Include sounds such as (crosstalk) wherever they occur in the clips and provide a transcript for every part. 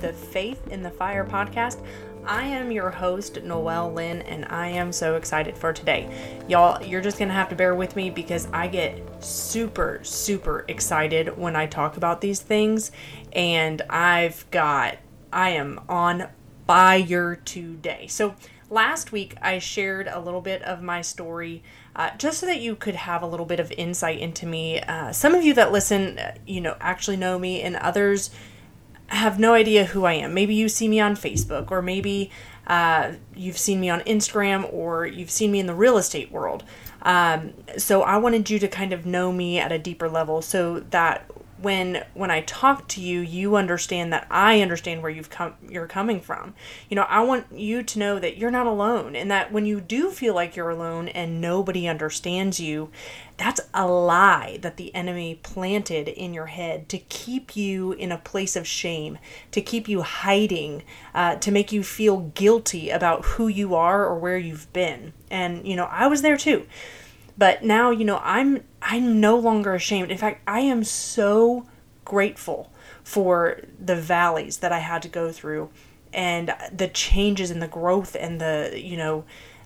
the Faith in the Fire podcast. I am your host, Noelle Lynn, and I am so excited for today. Y'all, you're just gonna have to bear with me because I get super, super excited when I talk about these things, and I've got, I am on fire today. So, last week I shared a little bit of my story uh, just so that you could have a little bit of insight into me. Uh, some of you that listen, uh, you know, actually know me, and others have no idea who I am. Maybe you see me on Facebook, or maybe uh, you've seen me on Instagram, or you've seen me in the real estate world. Um, so I wanted you to kind of know me at a deeper level so that when when I talk to you, you understand that I understand where you've come you're coming from. You know, I want you to know that you're not alone and that when you do feel like you're alone and nobody understands you, that's a lie that the enemy planted in your head to keep you in a place of shame, to keep you hiding, uh, to make you feel guilty about who you are or where you've been. And you know, I was there too but now you know i'm i'm no longer ashamed. In fact i am so grateful for the valleys that i had to go through and the changes and the growth and the you know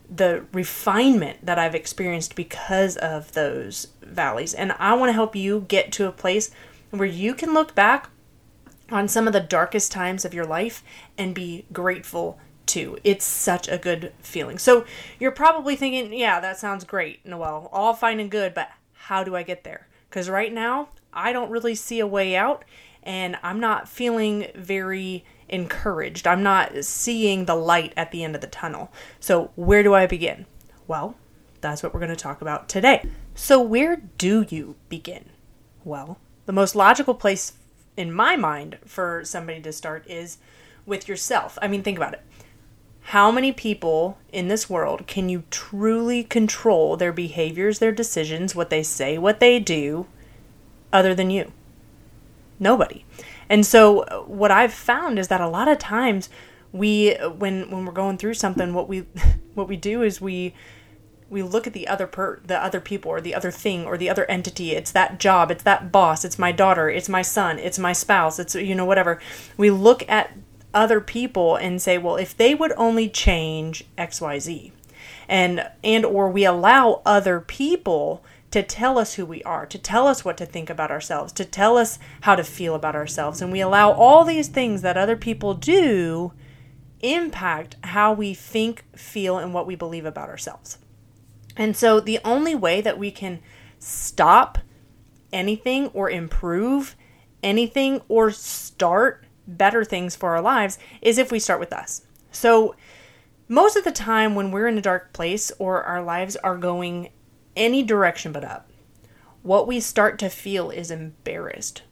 the refinement that i've experienced because of those valleys. And i want to help you get to a place where you can look back on some of the darkest times of your life and be grateful too. It's such a good feeling. So you're probably thinking, yeah, that sounds great, Noelle, all fine and good, but how do I get there? Because right now, I don't really see a way out, and I'm not feeling very encouraged. I'm not seeing the light at the end of the tunnel. So, where do I begin? Well, that's what we're going to talk about today. So, where do you begin? Well, the most logical place in my mind for somebody to start is with yourself. I mean, think about it. How many people in this world can you truly control their behaviors, their decisions, what they say, what they do, other than you? Nobody. And so uh, what I've found is that a lot of times we uh, when when we're going through something what we (laughs) what we do is we we look at the other per the other people or the other thing or the other entity. It's that job. It's that boss. It's my daughter. It's my son. It's my spouse. It's you know whatever. We look at other people and say, well, if they would only change XYZ. And and or we allow other people to tell us who we are, to tell us what to think about ourselves, to tell us how to feel about ourselves. And we allow all these things that other people do impact how we think, feel, and what we believe about ourselves. And so the only way that we can stop anything or improve anything or start better things for our lives is if we start with us. So, most of the time when we're in a dark place or our lives are going any direction but up, what we start to feel is embarrassed.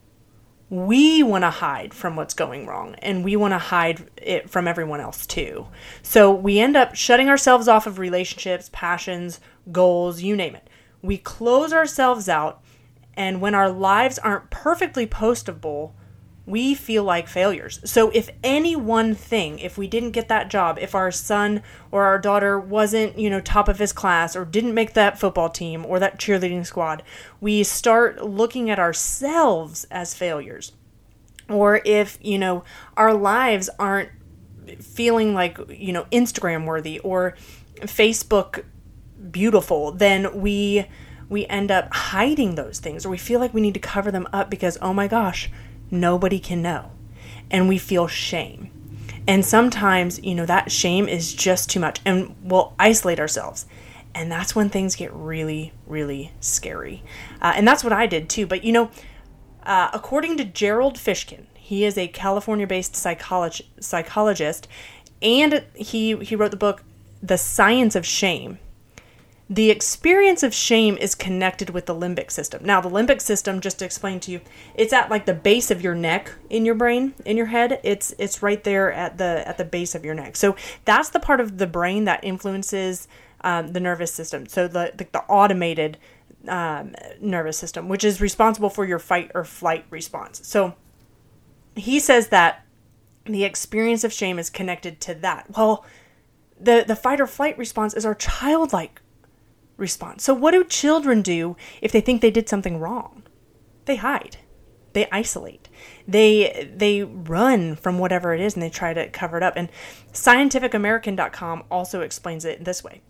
We want to hide from what's going wrong and we want to hide it from everyone else too. So we end up shutting ourselves off of relationships, passions, goals, you name it. We close ourselves out, and when our lives aren't perfectly postable, we feel like failures. So, if any one thing, if we didn't get that job, if our son or our daughter wasn't, you know, top of his class or didn't make that football team or that cheerleading squad, we start looking at ourselves as failures. Or if, you know, our lives aren't feeling like, you know, Instagram worthy or Facebook beautiful, then we we end up hiding those things or we feel like we need to cover them up because oh my gosh, nobody can know. And we feel shame. And sometimes, you know, that shame is just too much and we'll isolate ourselves. And that's when things get really, really scary. Uh, and that's what I did too. But, you know, uh, according to Gerald Fishkin, he is a California based psycholog- psychologist, and he, he wrote the book, The Science of Shame the experience of shame is connected with the limbic system. Now, the limbic system, just to explain to you, it's at like the base of your neck in your brain, in your head. It's it's right there at the at the base of your neck. So that's the part of the brain that influences um, the nervous system. So the the, the automated um, nervous system, which is responsible for your fight or flight response. So he says that the experience of shame is connected to that. Well, the the fight or flight response is our childlike response. So, what do children do if they think they did something wrong? They hide. they isolate. They they run from whatever it is and they try to cover it up. And scientificamerican.com also explains it this way.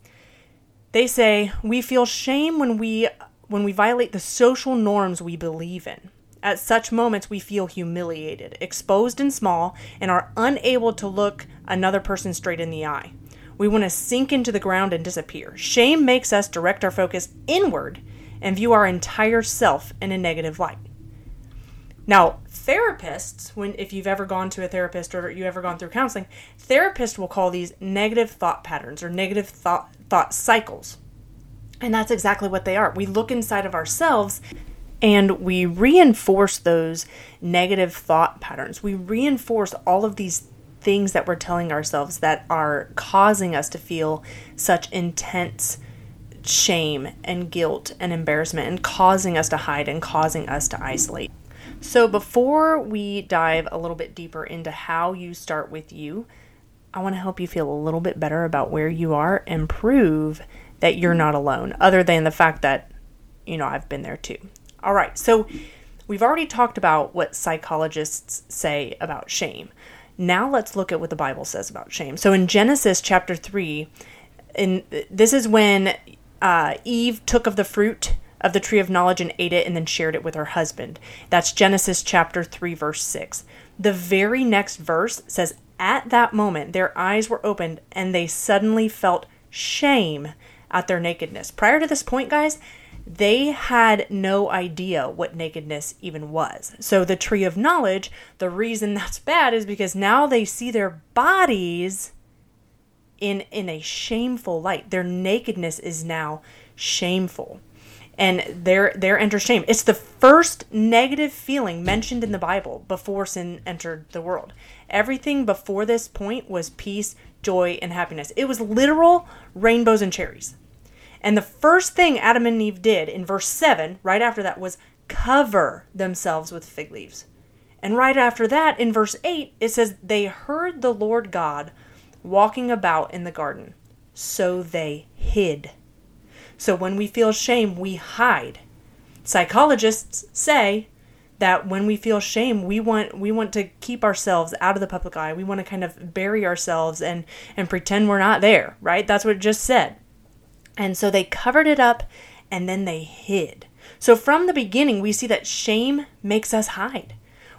They say, "We feel shame when we when we violate the social norms we believe in. At such moments, we feel humiliated, exposed and small, and are unable to look another person straight in the eye. We want to sink into the ground and disappear. Shame makes us direct our focus inward and view our entire self in a negative light. Now, therapists, when if you've ever gone to a therapist or you ever gone through counseling, therapists will call these negative thought patterns or negative thought thought cycles. And that's exactly what they are. We look inside of ourselves and we reinforce those negative thought patterns. We reinforce all of these things that we're telling ourselves that are causing us to feel such intense shame and guilt and embarrassment and causing us to hide and causing us to isolate. So, before we dive a little bit deeper into how you start with you, I want to help you feel a little bit better about where you are and prove that you're not alone, other than the fact that, you know, I've been there too. All right, so we've already talked about what psychologists say about shame. Now let's look at what the Bible says about shame. So in Genesis chapter 3, and this is when uh, Eve took of the fruit of the tree of knowledge and ate it and then shared it with her husband. That's Genesis chapter 3, verse 6. The very next verse says, At that moment, their eyes were opened and they suddenly felt shame at their nakedness. Prior to this point, guys, they had no idea what nakedness even was. So, the tree of knowledge, the reason (laughs) that's bad is because now they see their bodies in, in a shameful light. Their nakedness is now shameful. And they're they're enter shame. It's the first negative feeling mentioned in the Bible before sin entered the world. Everything before this point was peace, joy, and happiness. It was literal rainbows and cherries. And the first thing Adam and Eve did in verse 7, right after that, was cover themselves with fig leaves. And right after that, in verse 8, it says, They heard the Lord God walking about in the garden. So they hid. So when we feel shame, we hide. Psychologists say that when we feel shame, we want we want to keep ourselves out of the public eye. We want to kind of bury ourselves and and pretend we're not there, right? That's what it just said. And so they covered it up and then they hid. So from the beginning, we see that shame makes us hide.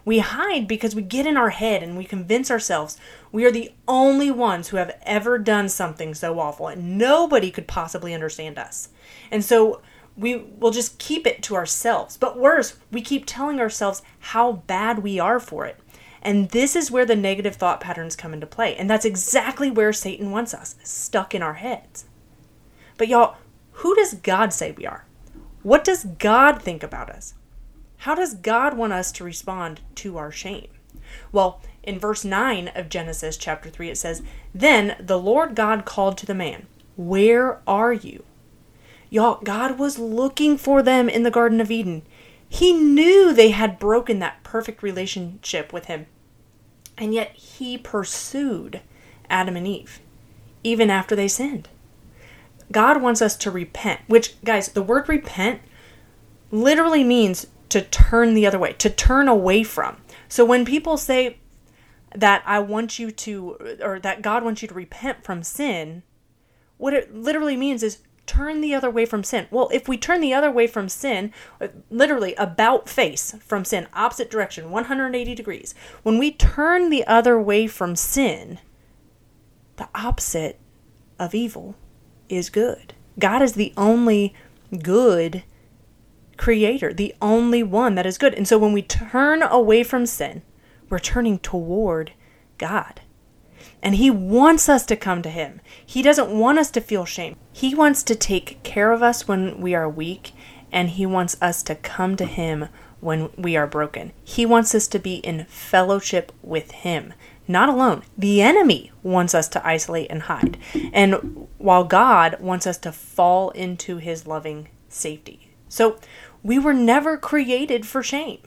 We hide because we get in our head and we convince ourselves we are the only ones who have ever done something so awful and nobody could possibly understand us. And so we will just keep it to ourselves. But worse, we keep telling ourselves how bad we are for it. And this is where the negative thought patterns come into play. And that's exactly where Satan wants us, stuck in our heads. But y'all, who does God say we are? What does God think about us? How does God want us to respond to our shame? Well, in verse 9 of Genesis chapter 3, it says, Then the Lord God called to the man, Where are you? Y'all, God was looking for them in the Garden of Eden. He knew they had broken that perfect relationship with Him. And yet He pursued Adam and Eve, even after they sinned. God wants us to repent, which, guys, the word repent literally means to turn the other way, to turn away from. So when people say that I want you to, or that God wants you to repent from sin, what it literally means is turn the other way from sin. Well, if we turn the other way from sin, uh, literally about face from sin, opposite direction, 180 degrees, when we turn the other way from sin, the opposite of evil is good. God is the only good creator, the only one that is good. And so when we turn away from sin, we're turning toward God. And He wants us to come to Him. He doesn't want us to feel shame. He wants to take care of us when we are weak, and He wants us to come to Him when we are broken. He wants us to be in fellowship with Him not alone. The enemy wants us to isolate and hide. And while God wants us to fall into his loving safety. So we were never created for shame.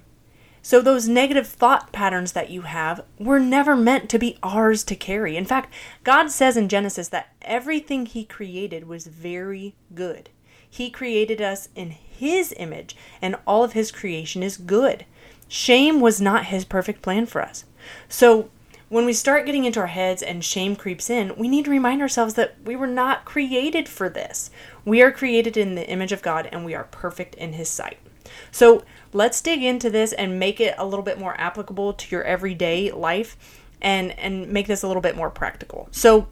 So those negative thought patterns that you have were never meant to be ours to carry. In fact, God says in Genesis that everything he created was very good. He created us in his image, and all of his creation is good. Shame was not his perfect plan for us. So when we start getting into our heads and shame creeps in, we need to remind ourselves that we were not created for this. We are created in the image of God and we are perfect in His sight. So let's dig into this and make it a little bit more applicable to your everyday life and, and make this a little bit more practical. So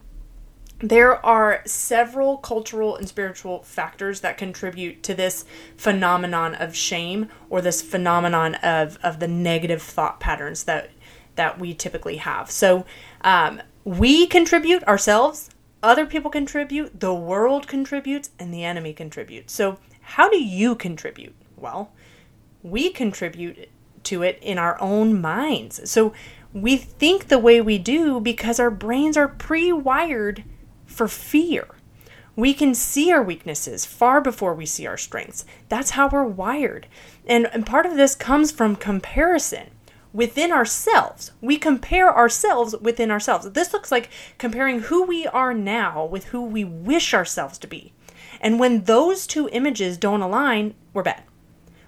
there are several cultural and spiritual factors that contribute to this phenomenon of shame or this phenomenon of, of the negative thought patterns that that we typically have. So um, we contribute ourselves, other people contribute, the world contributes, and the enemy contributes. So, how do you contribute? Well, we contribute to it in our own minds. So, we think the way we do because our brains are pre wired for fear. We can see our weaknesses far before we see our strengths. That's how we're wired. And, and part of this comes from comparison within ourselves. We compare ourselves within ourselves. This looks like comparing who we are now with who we wish ourselves to be. And when those two images don't align, we're bad.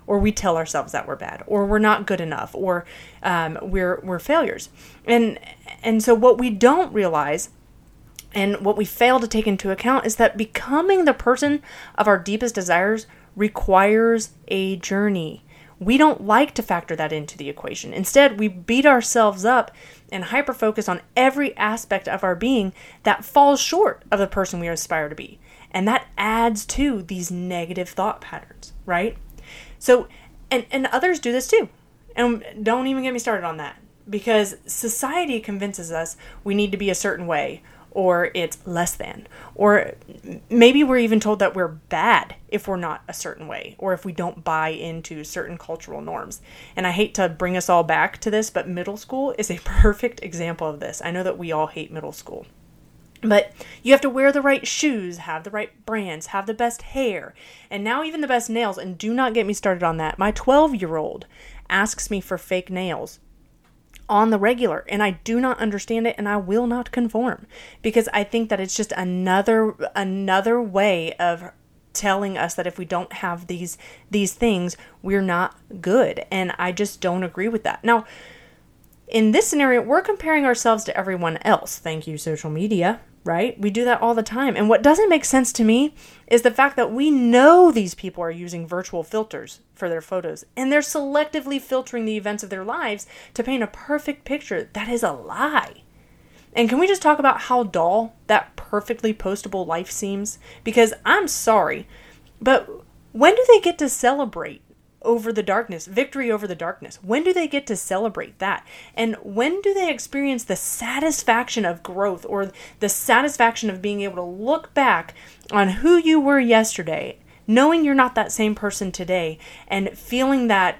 Or we tell ourselves that we're bad, or we're not good enough, or um, we're we're failures. And and so what we don't realize and what we fail to take into account is that becoming the person of our deepest desires requires a journey. We don't like to factor that into the equation. Instead, we beat ourselves up and hyper focus on every aspect of our being that falls short of the person we aspire to be. And that adds to these negative thought patterns, right? So, and, and others do this too. And don't even get me started on that because society convinces us we need to be a certain way or it's less than. Or maybe we're even told that we're bad if we're not a certain way or if we don't buy into certain cultural norms. And I hate to bring us all back to this, but middle school is a (laughs) perfect example of this. I know that we all hate middle school. But you have to wear the right shoes, have the right brands, have the best hair, and now even the best nails. And do not get me started on that. My 12 year old asks me for fake nails on the regular and I do not understand it and I will not conform because I think that it's just another another way of telling us that if we don't have these these things we're not good and I just don't agree with that. Now in this scenario we're comparing ourselves to everyone else. Thank you social media right? We do that all the time. And what doesn't make sense to me is the fact that we know these people are using virtual filters for their photos and they're selectively filtering the events of their lives to paint a perfect picture. That is a lie. And can we just talk about how dull that perfectly postable life seems? Because I'm sorry, but when do they get to celebrate over the darkness, victory over the darkness. When do they get to celebrate that? And when do they experience the satisfaction of growth or the satisfaction of being able to look back on who you were yesterday, knowing you're not that same person today, and feeling that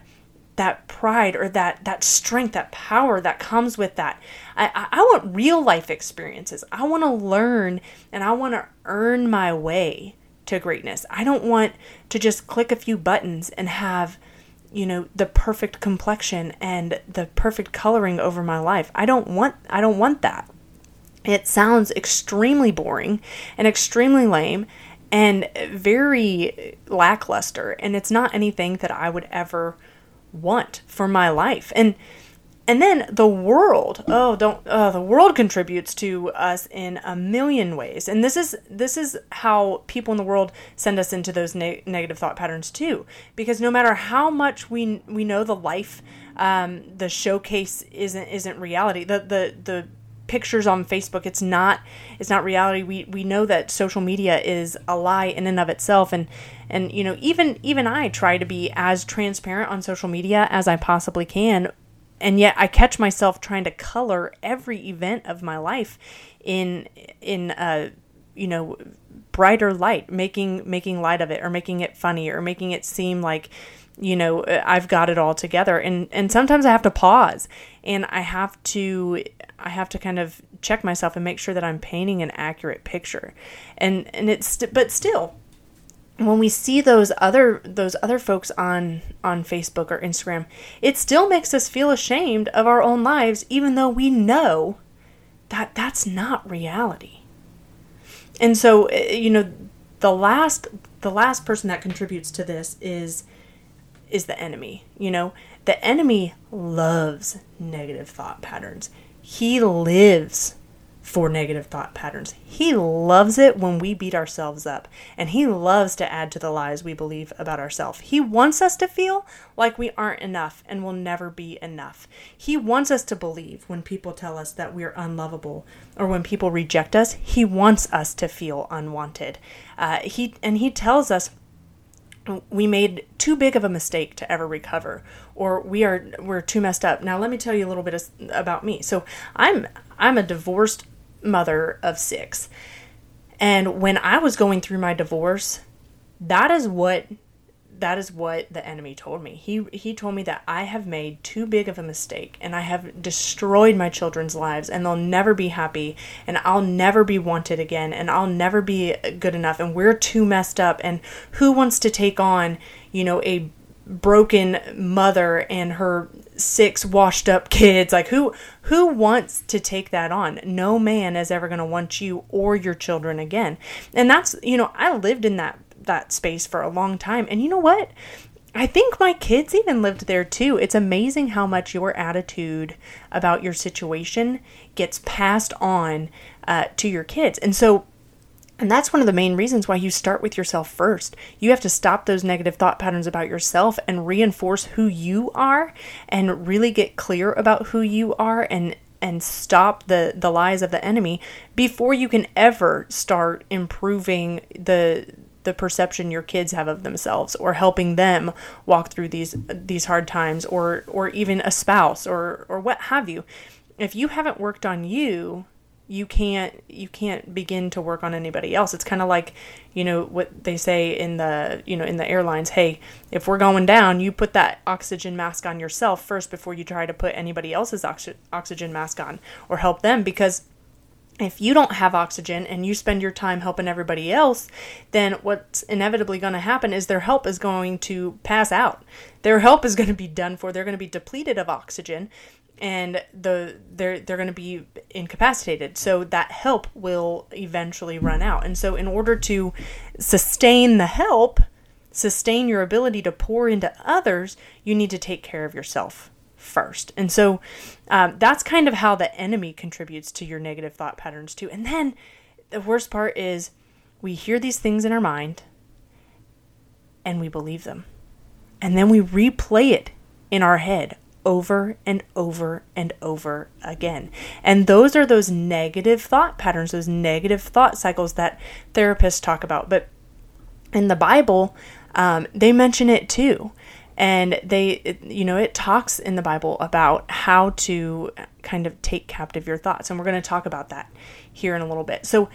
that pride or that that strength, that power that comes with that. I, I want real life experiences. I want to learn and I want to earn my way to greatness. I don't want to just click a few buttons and have, you know, the perfect complexion and the perfect coloring over my life. I don't want I don't want that. It sounds extremely boring and extremely lame and very lackluster and it's not anything that I would ever want for my life. And and then the world, oh, don't, oh, the world contributes to us in a million ways, and this is this is how people in the world send us into those ne- negative thought patterns too. Because no matter how much we we know the life, um, the showcase isn't isn't reality. The the the pictures on Facebook, it's not it's not reality. We we know that social media is a lie in and of itself, and and you know even even I try to be as transparent on social media as I possibly can and yet I catch myself trying to color every event of my life in in a you know brighter light, making making light of it or making it funny or making it seem like you know uh, I've got it all together. And and sometimes I have to pause and I have to I have to kind of check myself and make sure that I'm painting an accurate picture. And and it's but still when we see those other those other folks on on Facebook or Instagram, it still makes us feel ashamed of our own lives even though we know that that's not reality. And so eh, you know the last the last person that contributes to this is is the enemy. You know, the enemy loves negative thought patterns. He lives for negative thought patterns. He loves it when we beat ourselves up, and he loves to add to the lies we believe about ourselves. He wants us to feel like we aren't enough and will never be enough. He wants us to believe when people tell us that we're unlovable or when people reject us. He wants us to feel unwanted. Uh, he and he tells us we made too big of a mistake to ever recover or we are we're too messed up now let me tell you a little bit about me so i'm i'm a divorced mother of six. And when I was going through my divorce, that is what that is what the enemy told me. He he told me that I have made too big of a mistake and I have destroyed my children's lives and they'll never be happy and I'll never be wanted again and I'll never be good enough and we're too messed up and who wants to take on, you know, a broken mother and her six washed up kids. Like who who wants to take that on? No man is ever going to want you or your children again. And that's you know i lived in that that space for a long time. And you know what? I think my kids even lived there too. It's amazing how much your attitude about your situation gets passed on uh, to your kids. And so and that's one of the main reasons why you start with yourself first. You have to stop those negative thought patterns about yourself and reinforce who you are and really get clear about who you are and and stop the the lies of the enemy before you can ever start improving the the perception your kids have of themselves or helping them walk through these these hard times or or even a spouse or or what have you. If you haven't worked on you, you can't you can't begin to work on anybody else it's kind of like you know what they say in the you know in the airlines hey if we're going down you put that oxygen mask on yourself first before you try to put anybody else's oxy- oxygen mask on or help them because if you don't have oxygen and you spend your time helping everybody else, then what's inevitably going to happen is their help is going to pass out. Their help is going to be done for. They're going to be depleted of oxygen and the they're they're going to be incapacitated. So that help will eventually run out. And so in order to sustain the help sustain your ability to pour into others you need to take care of yourself first. And so um, that's kind of how the enemy contributes to your negative thought patterns too. And then the worst part is we hear these things in our mind and we believe them. And then we replay it in our head over and over and over again. And those are those negative thought patterns, those negative thought cycles that therapists talk about. But in the Bible, um, they mention it too. And they, it, you know, it talks in the Bible about how to kind of take captive your thoughts. And we're going to talk about that here in a little bit. So,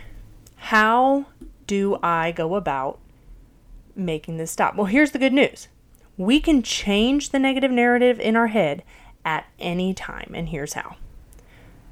how do I go about making this stop? Well, here's the good news we can change the negative narrative in our head at any time, and here's how.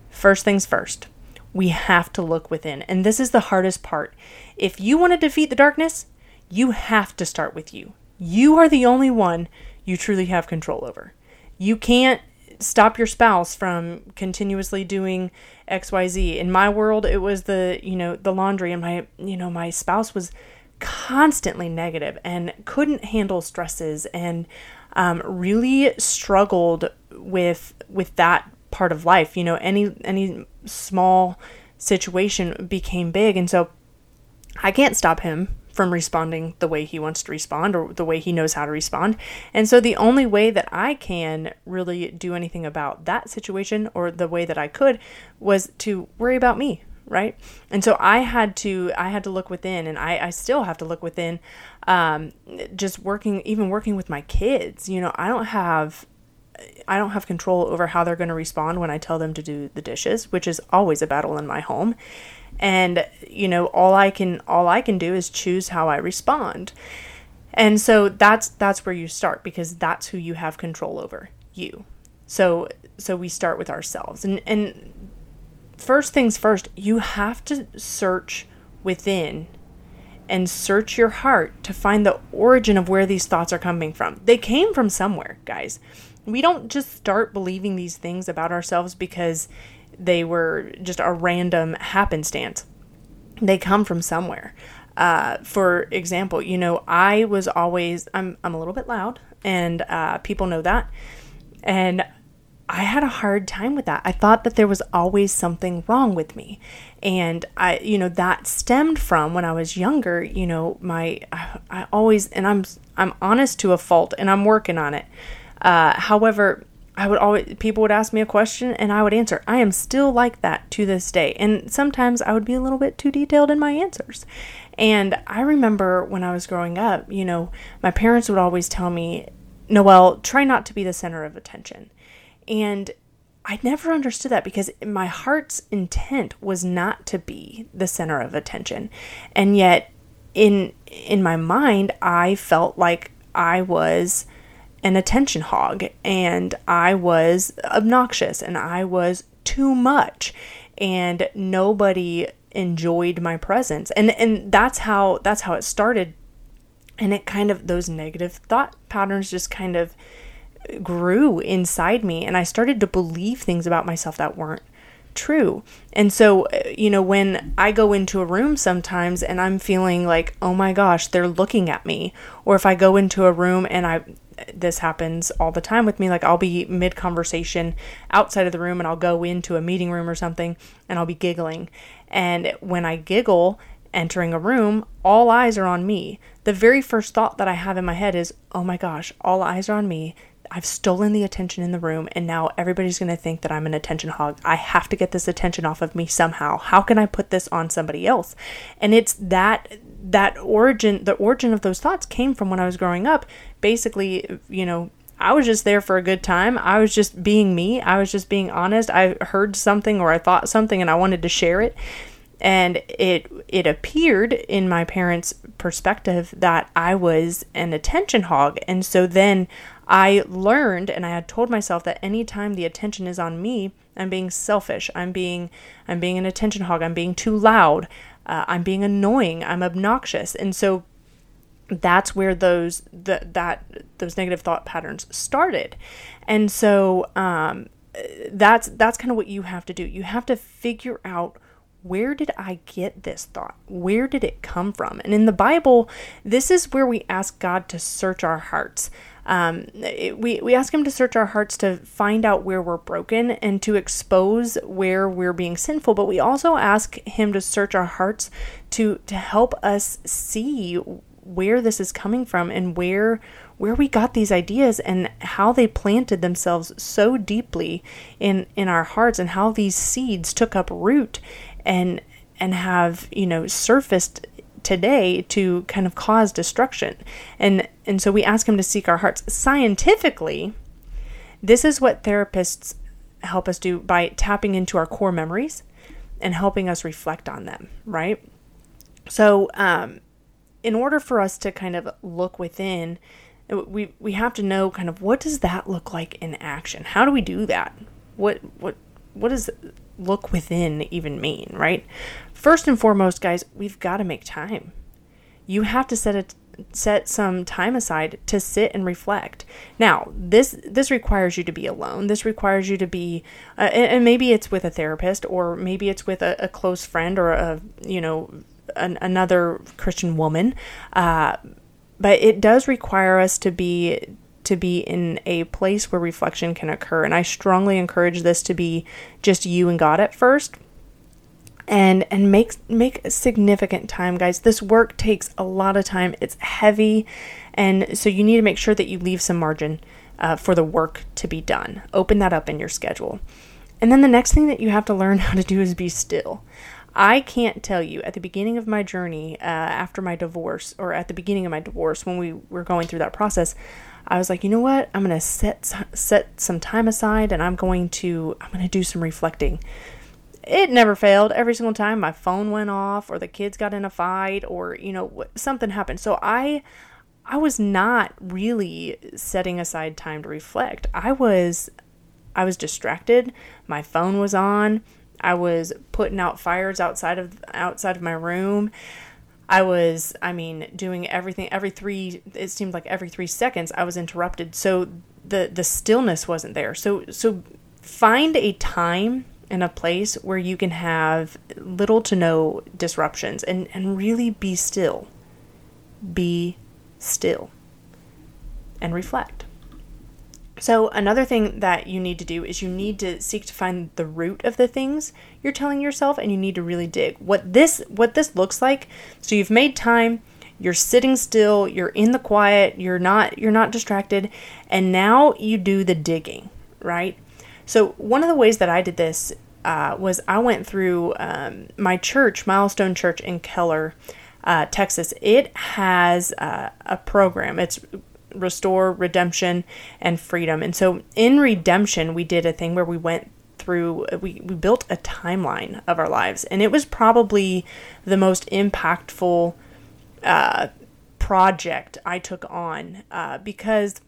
First things first, we have to look within, and this is the hardest part. If you want to defeat the darkness, you have to start with you. You are the only one you truly have control over. You can't stop your spouse from continuously doing xyz in my world it was the you know the laundry and my you know my spouse was constantly negative and couldn't handle stresses and um, really struggled with with that part of life. You know, any any small situation became big, and so I can't stop him from responding the way he wants to respond or the way he knows how to respond. And so the only way that I can really do anything about that situation or the way that I could was to worry about me, right? And so i had to i had to look within and i, I still have to look within um, just working even working with my kids you know i don't have i don't have control over how they're going to respond when i tell them to do the dishes which is always a battle in my home. And you know all i can all i can do is choose how i respond. And so that's that's where you start because that's who you have control over you. So so we start with ourselves. And and first things first, you have to search within and search your heart to find the origin of where these thoughts are coming from. They came from somewhere, guys. We don't just start believing these things about ourselves because they were just a random happenstance. They come from somewhere. Uh, for example, you know, I was always I'm I'm a little bit loud, and uh, people know that, and I had a hard time with that. I thought that there was always something wrong with me. And I, you know, that stemmed from when I was younger, you know, my, I, always, and I'm, I'm honest to a fault and I'm working on it. Uh, however, I would always, people would ask me a question and I would answer. I am still like that to this day. And sometimes I would be a little bit too detailed in my answers. And I remember when I was growing up, you know, my parents would always tell me, Noelle, try not to be the center of attention. And I never understood that because my heart's intent was not to be the center of attention. And yet in in my mind I felt like I was an attention hog and I was obnoxious and I was too much and nobody enjoyed my presence. And and that's how that's how it started. And it kind of those negative thought patterns just kind of grew inside me and I started to believe things about myself that weren't true. And so, uh, you know, when I go into a room sometimes and I'm feeling like, "Oh my gosh, they're looking at me," or if I go into a room and I this happens all the time with me like I'll be mid conversation outside of the room and I'll go into a meeting room or something and I'll be giggling. And when I giggle entering a room, all eyes are on me. The very first thought that I have in my head is, "Oh my gosh, all eyes are on me. I've stolen the attention in the room and now everybody's going to think that I'm an attention hog. I have to get this attention off of me somehow. How can I put this on somebody else? And it's that that origin the origin of those thoughts came from when I was growing up. Basically, you know, I was just there for a good time. I was just being me. I was just being honest. I heard something or I thought something and I wanted to share it and it it appeared in my parents' perspective that I was an attention hog. And so then I learned and I had told myself that anytime the attention is on me I'm being selfish. I'm being I'm being an attention hog. I'm being too loud. Uh, I'm being annoying. I'm obnoxious. And so that's where those the, that those negative thought patterns started. And so um, that's that's kind of what you have to do. You have to figure out where did I get this thought? Where did it come from? And in the Bible, this is where we ask God to search our hearts. Um, it, we, we ask Him to search our hearts to find out where we're broken and to expose where we're being sinful, but we also ask Him to search our hearts to, to help us see where this is coming from and where where we got these ideas and how they planted themselves so deeply in in our hearts and how these seeds took up root and and have you know surfaced today to kind of cause destruction. And and so we ask him to seek our hearts. Scientifically this is what therapists help us do by tapping into our core memories and helping us reflect on them right? So um in order for us to kind of look within we we have to know kind of what does that look like in action? How do we do that? What what what does look within even mean, right? First and foremost, guys, we've got to make time. You have to set a set some time aside to sit and reflect. Now, this this requires you to be alone. This requires you to be, uh, and, maybe it's with a therapist, or maybe it's with a, a close friend, or a you know an, another Christian woman. Uh, but it does require us to be to be in a place where reflection can occur. And I strongly encourage this to be just you and God at first. And and make make significant time, guys. This work takes a lot of time. It's heavy, and so you need to make sure that you leave some margin uh, for the work to be done. Open that up in your schedule. And then the next thing that you have to learn (laughs) how to do is be still. I can't tell you at the beginning of my journey, uh, after my divorce, or at the beginning of my divorce, when we were going through that process, I was like, you know what? I'm gonna set set some time aside, and I'm going to I'm gonna do some reflecting. It never failed. Every single time my phone went off, or the kids got in a fight, or you know something happened. So I I was not really setting aside time to reflect. I was I was distracted. My phone was on. I was putting out fires outside of outside of my room. I was, I mean, doing everything every three. It seemed like every three seconds I was interrupted. So the the stillness wasn't there. So so find a time and a place where you can have little to no disruptions and, and really be still. Be still and reflect. So, another thing that you need to do is you need to seek to find the root of the things you're telling yourself and you need to really dig. What this what this looks like, so you've made time, you're sitting still, you're in the quiet, you're not you're not distracted, and now you do the digging, right? So, one of the ways that I did this uh, was I went through um, my church, Milestone Church in Keller, uh, Texas. It has uh, a program. It's restore, redemption, and freedom. And so in redemption, we did a thing where we went through we, we built a timeline of our lives and it was probably the most impactful uh, project i took on uh, because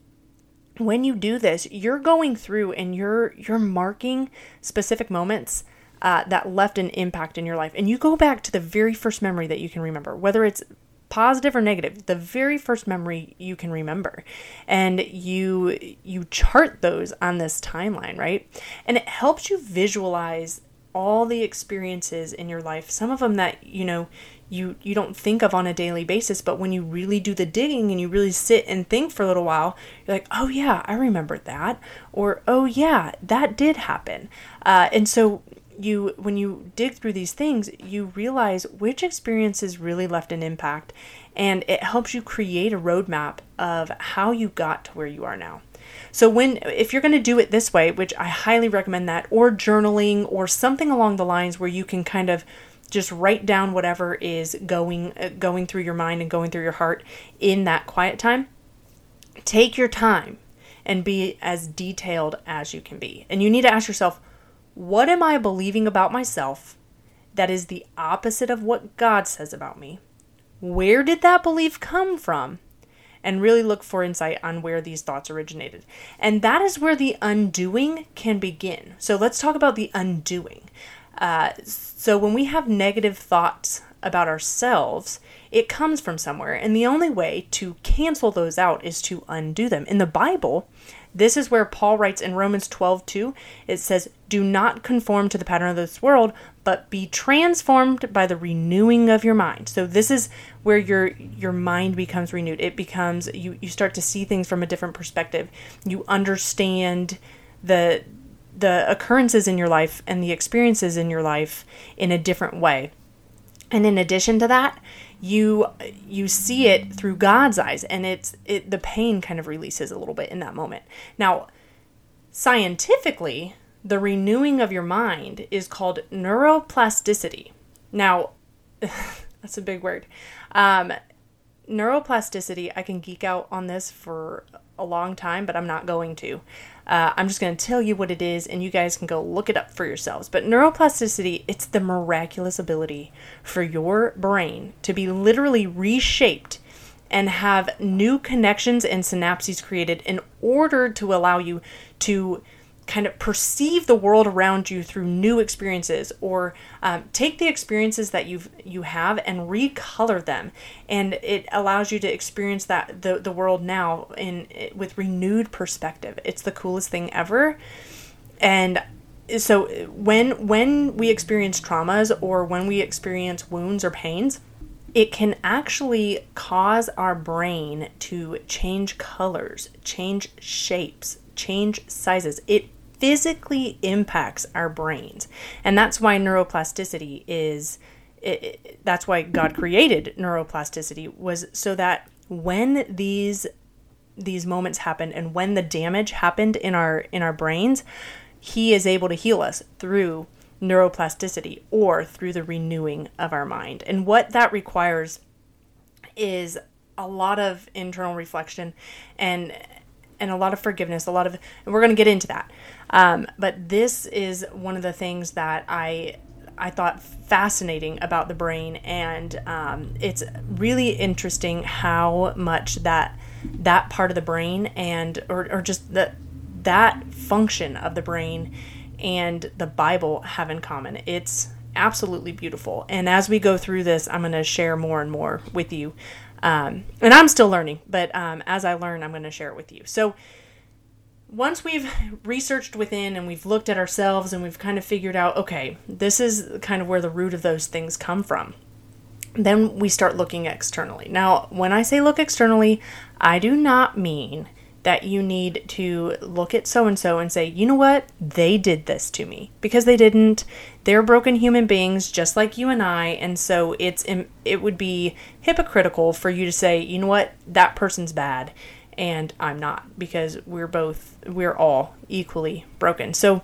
when you do this you're going through and you're you're marking specific moments uh, that left an impact in your life and you go back to the very first memory that you can remember whether it's positive or negative the very first memory you can remember. And you you chart those on this timeline right? And it helps you visualize all the experiences in your life some of them that you know you you don't think of on a daily basis but when you really do the digging and you really sit and think for a little while you're like oh yeah i remember that or oh yeah that did happen. Uh, and so you when you dig through these things you realize which experiences really left an impact and it helps you create a roadmap of how you got to where you are now. So when if you're going to do it this way which i highly recommend that or journaling or something along the lines where you can kind of just write down whatever is going uh, going through your mind and going through your heart in that quiet time take your time and be as detailed as you can be. And you need to ask yourself what am I believing about myself that is the opposite of what God says about me? Where did that belief come from? And really look for insight on where these thoughts originated. And that is where the undoing can begin. So let's talk about the undoing. Uh, so when we have negative thoughts about ourselves, it comes from somewhere. And the only way to cancel those out is to undo them. In the Bible, this is where Paul writes in Romans 12 2, it says, Do not conform to the pattern of this world, but be transformed by the renewing of your mind. So this is where your your mind becomes renewed. It becomes you, you start to see things from a different perspective. You understand the the occurrences in your life and the experiences in your life in a different way. And in addition to that, you you see it through God's eyes and it's it the pain kind of releases a little bit in that moment. Now, scientifically, the renewing of your mind is called neuroplasticity. Now, (laughs) that's a big word. Um, neuroplasticity, I can geek out on this for a long time, but I'm not going to. Uh, I'm just going to tell you what it is, and you guys can go look it up for yourselves. But neuroplasticity, it's the miraculous ability for your brain to be literally reshaped and have new connections and synapses created in order to allow you to kind of perceive the world around you through new experiences or um, take the experiences that you've you have and recolor them. And it allows you to experience that the, the world now in with renewed perspective. It's the coolest thing ever. And so when when we experience traumas or when we experience wounds or pains it can actually cause our brain to change colors, change shapes, change sizes. It physically impacts our brains. And that's why neuroplasticity is it, it, that's why God created neuroplasticity was so that when these these moments happen and when the damage happened in our in our brains, he is able to heal us through neuroplasticity or through the renewing of our mind. And what that requires is a lot of internal reflection and and a lot of forgiveness, a lot of, and we're going to get into that. Um, but this is one of the things that I I thought fascinating about the brain, and um, it's really interesting how much that that part of the brain and or, or just the that function of the brain and the Bible have in common. It's absolutely beautiful. And as we go through this, I'm going to share more and more with you um, and I'm still learning, but um, as I learn, I'm going to share it with you. So once we've (laughs) researched within and we've looked at ourselves and we've kind of figured out, okay, this is kind of where the root of those things come from, then we start looking externally. Now, when I say look externally, I do not mean that you need to look at so and so and say, you know what, they did this to me because they didn't. They're broken human beings just like you and I, and so it's it would be hypocritical for you to say, you know what, that person's bad and I'm not because we're both we're all equally broken. So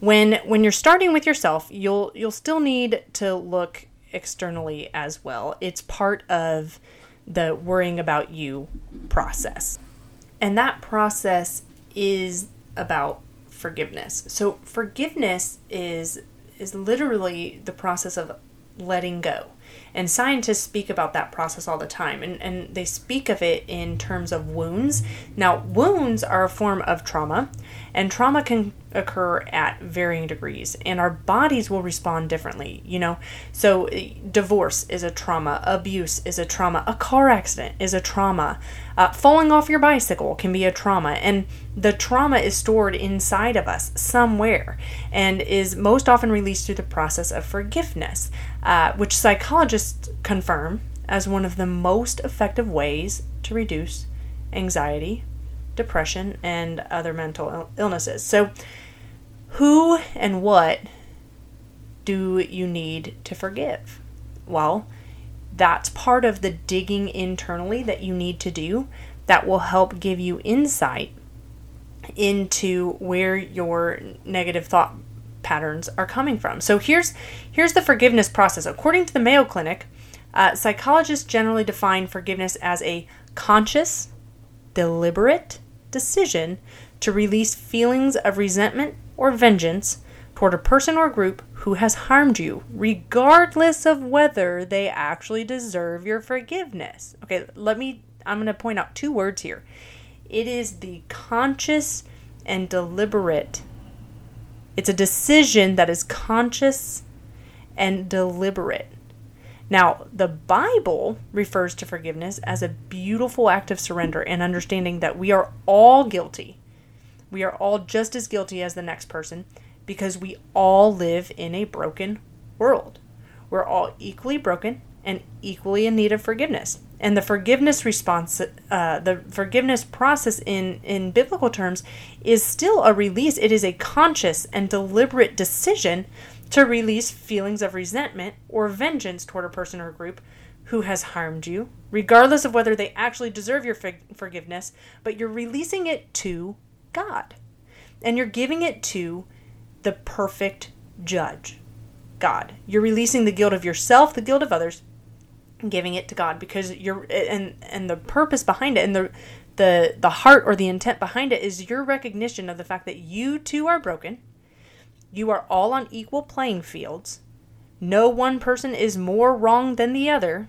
when when you're starting with yourself, you'll you'll still need to look externally as well. It's part of the worrying about you process. And that process is about forgiveness. So forgiveness is is literally the process of letting go. And scientists speak about that process all the time, and, and they speak of it in terms of wounds. Now, wounds are a form of trauma, and trauma can occur at varying degrees, and our bodies will respond differently, you know. So, eh, divorce is a trauma, abuse is a trauma, a car accident is a trauma, uh, falling off your bicycle can be a trauma, and the trauma is stored inside of us somewhere and is most often released through the process of forgiveness, uh, which psychologists confirm as one of the most effective ways to reduce anxiety, depression, and other mental illnesses. So, who and what do you need to forgive? Well, that's part of the digging internally that you need to do that will help give you insight into where your negative thought patterns are coming from. So here's here's the forgiveness process. According to the Mayo Clinic, uh, psychologists generally define forgiveness as a conscious, deliberate decision to release feelings of resentment or vengeance toward a person or group who has harmed you, regardless of whether they actually deserve your forgiveness. Okay, let me, I'm going to point out two words here. It is the conscious and deliberate. It's a decision that is conscious and deliberate. Now, the Bible refers to forgiveness as a beautiful act of surrender and understanding that we are all guilty. We are all just as guilty as the next person because we all live in a broken world. We're all equally broken and equally in need of forgiveness. And the forgiveness response, uh, the forgiveness process in, in biblical terms is still a release. It is a conscious and deliberate decision to release feelings of resentment or vengeance toward a person or group who has harmed you, regardless of whether they actually deserve your forgiveness, but you're releasing it to God. And you're giving it to the perfect judge, God. You're releasing the guilt of yourself, the guilt of others, and giving it to God because you're and and the purpose behind it and the the the heart or the intent behind it is your recognition of the fact that you too are broken. You are all on equal playing fields. No one person is more wrong than the other,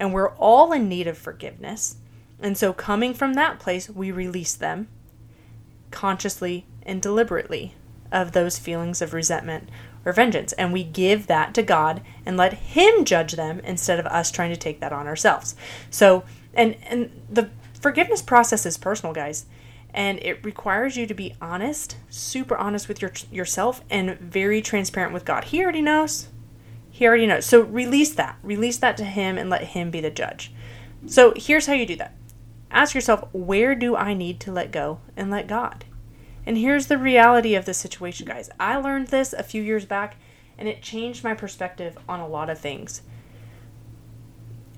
and we're all in need of forgiveness. And so coming from that place, we release them consciously and deliberately of those feelings of resentment or vengeance. And we give that to God and let Him judge them instead of us trying to take that on ourselves. So, and, and the forgiveness process is personal, guys. And it requires you to be honest, super honest with your, yourself, and very transparent with God. He already knows. He already knows. So release that. Release that to Him and let Him be the judge. So here's how you do that ask yourself, where do I need to let go and let God? And here's the reality of the situation, guys. I learned this a few years back, and it changed my perspective on a lot of things.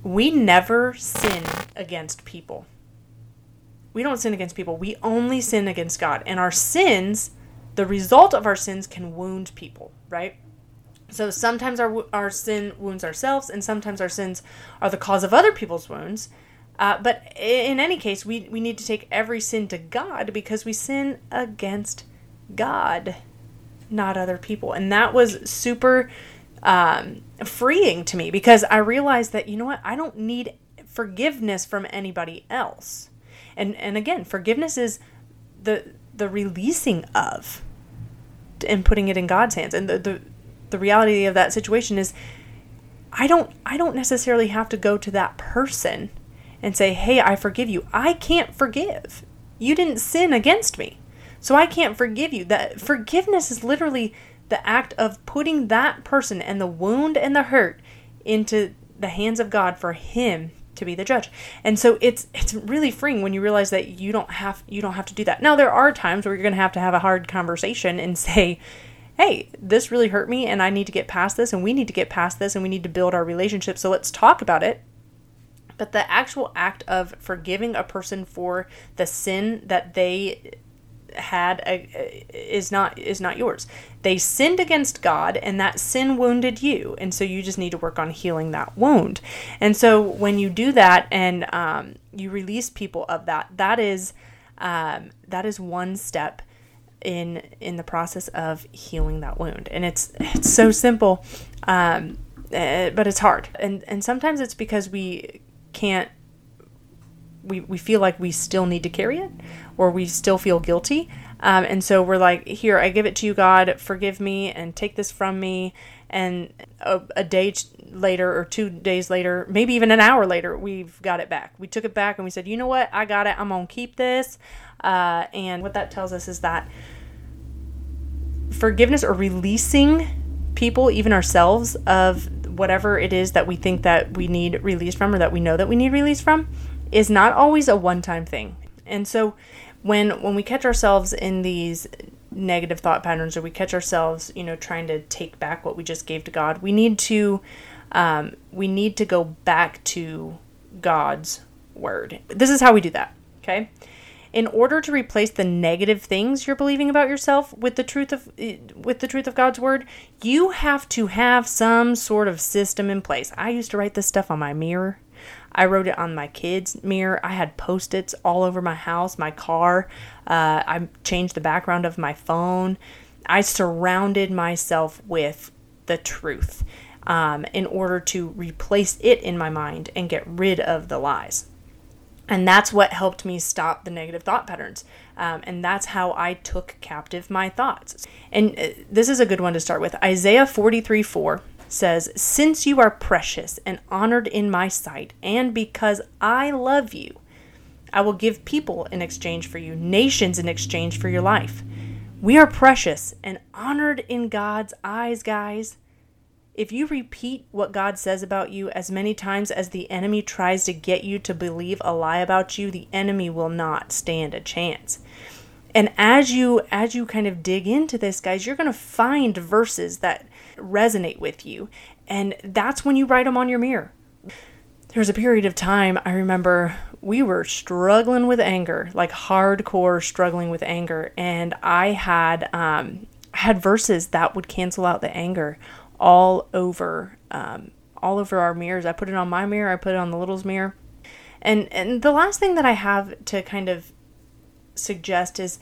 We never sin against people. We don't sin against people. We only sin against God. And our sins, the result of our sins, can wound people, right? So sometimes our, our sin wounds ourselves, and sometimes our sins are the cause of other people's wounds. Uh, but in any case, we, we need to take every sin to God because we sin against God, not other people. And that was super um, freeing to me because I realized that, you know what, I don't need forgiveness from anybody else. And, and again, forgiveness is the, the releasing of and putting it in God's hands. And the, the, the reality of that situation is I don't I don't necessarily have to go to that person and say, Hey, I forgive you. I can't forgive. You didn't sin against me. So I can't forgive you. That forgiveness is literally the act of putting that person and the wound and the hurt into the hands of God for him to be the judge. And so it's it's really freeing when you realize that you don't have you don't have to do that. Now there are times where you're going to have to have a hard conversation and (laughs) say, "Hey, this really hurt me and I need to get past this and we need to get past this and we need to build our relationship. So let's talk about it." But the actual act of forgiving a person for the sin that they had a, is not is not yours. They sinned against God and that sin wounded you. And so you just need to work on healing that wound. And so when you do that and um, you release people of that, that is um, that is one step in in the process of healing that wound. And it's it's so simple, um, uh, but it's hard. And and sometimes it's because we can't we, we feel like we still need to carry it or we still feel guilty. Um, and so we're like, here, I give it to you, God, forgive me and take this from me. And a, a day later, or two days later, maybe even an hour later, we've got it back. We took it back and we said, you know what? I got it. I'm going to keep this. Uh, and what that tells us is that forgiveness or releasing people, even ourselves, of whatever it is that we think that we need release from or that we know that we need release from is not always a one-time thing. And so when when we catch ourselves in these negative thought patterns or we catch ourselves, you know, trying to take back what we just gave to God, we need to um, we need to go back to God's word. This is how we do that. Okay. In order to replace the negative things you're believing about yourself with the truth of with the truth of God's word, you have to have some sort of system in place. I used to write this stuff on my mirror I wrote it on my kids' mirror. I had post its all over my house, my car. Uh, I changed the background of my phone. I surrounded myself with the truth um, in order to replace it in my mind and get rid of the lies. And that's what helped me stop the negative thought patterns. Um, and that's how I took captive my thoughts. And uh, this is a good one to start with Isaiah 43 4 says, Since you are precious and honored in my sight, and because I love you, I will give people in exchange for you, nations in exchange for your life. We are precious and honored in God's eyes, guys. If you repeat what God says about you as many times as the enemy tries to get you to believe a lie about you, the enemy will not stand a chance. And as you as you kind of dig into this, guys, you're going to find verses that resonate with you. And that's when you write them on your mirror. There was a period of time I remember we were struggling with anger, like hardcore struggling with anger, and I had um, had verses that would cancel out the anger all over um, all over our mirrors. I put it on my mirror, I put it on the little's mirror, and and the last thing that I have to kind of suggest is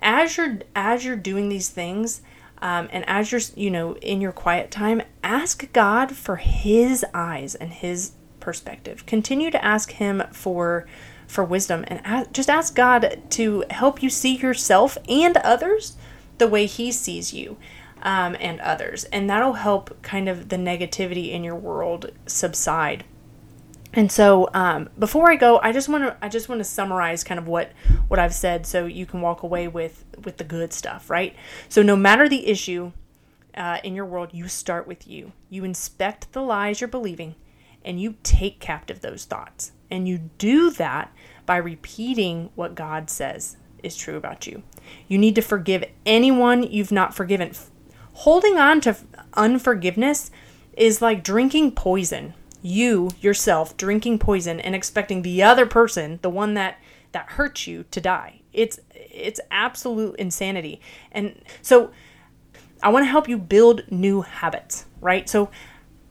as you're as you're doing these things, um, and as you're, you know, in your quiet time, ask God for His eyes and His perspective. Continue to ask Him for for wisdom, and ask, just ask God to help you see yourself and others the way He sees you um, and others, and that'll help kind of the negativity in your world subside. And so, um, before I go, I just want to I just want to summarize kind of what what I've said, so you can walk away with with the good stuff, right? So, no matter the issue uh, in your world, you start with you. You inspect the lies you're believing, and you take captive those thoughts. And you do that by repeating what God says is true about you. You need to forgive anyone you've not forgiven. Holding on to unforgiveness is like drinking poison you yourself drinking poison and expecting the other person, the one that that hurts you, to die. It's it's absolute insanity. And so I want to help you build new habits, right? So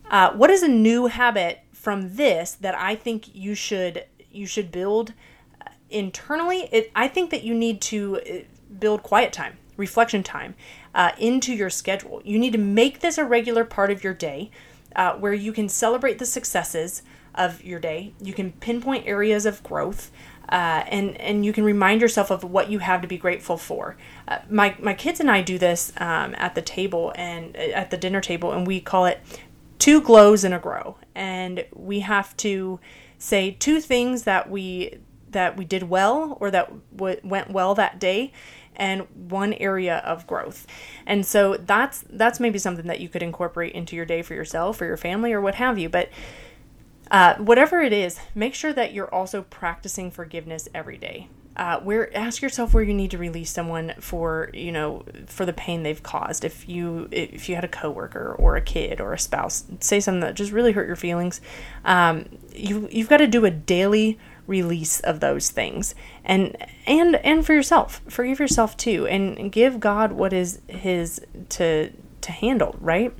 uh, what is a new habit from this that I think you should you should build uh, internally? It, I think that you need to uh, build quiet time, reflection time uh, into your schedule. You need to make this a regular part of your day uh, where you can celebrate the successes of your day. You can pinpoint areas of growth. Uh, and and you can remind yourself of what you have to be grateful for. Uh, my my kids and I do this um, at the table and uh, at the dinner table, and we call it two glows in a grow. And we have to say two things that we that we did well or that w- went well that day, and one area of growth. And so that's that's maybe something that you could incorporate into your day for yourself or your family or what have you. But uh, whatever it is, make sure that you're also practicing forgiveness every day. Uh, where ask yourself where you need to release someone for you know for the pain they've caused. If you if you had a coworker or a kid or a spouse say something that just really hurt your feelings, um, you you've got to do a daily release of those things. And and and for yourself forgive yourself too and give god what is his to to handle right?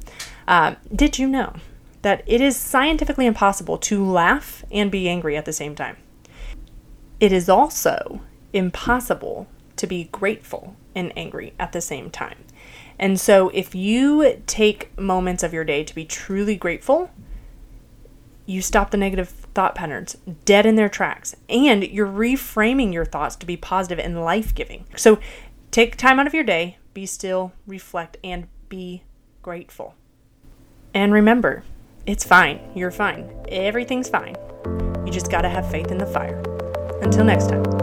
Uh, did you know that it is scientifically impossible to laugh and be angry at the same time? It is also impossible to be grateful and angry at the same time. And so if you take moments of your day to be truly grateful you stop the negative thought patterns dead in their tracks and you're reframing your thoughts to be positive and life giving. So take time out of your day, be still, reflect, and be grateful. And remember, it's fine. You're fine. Everything's fine. You just got to have faith in the fire. Until next time.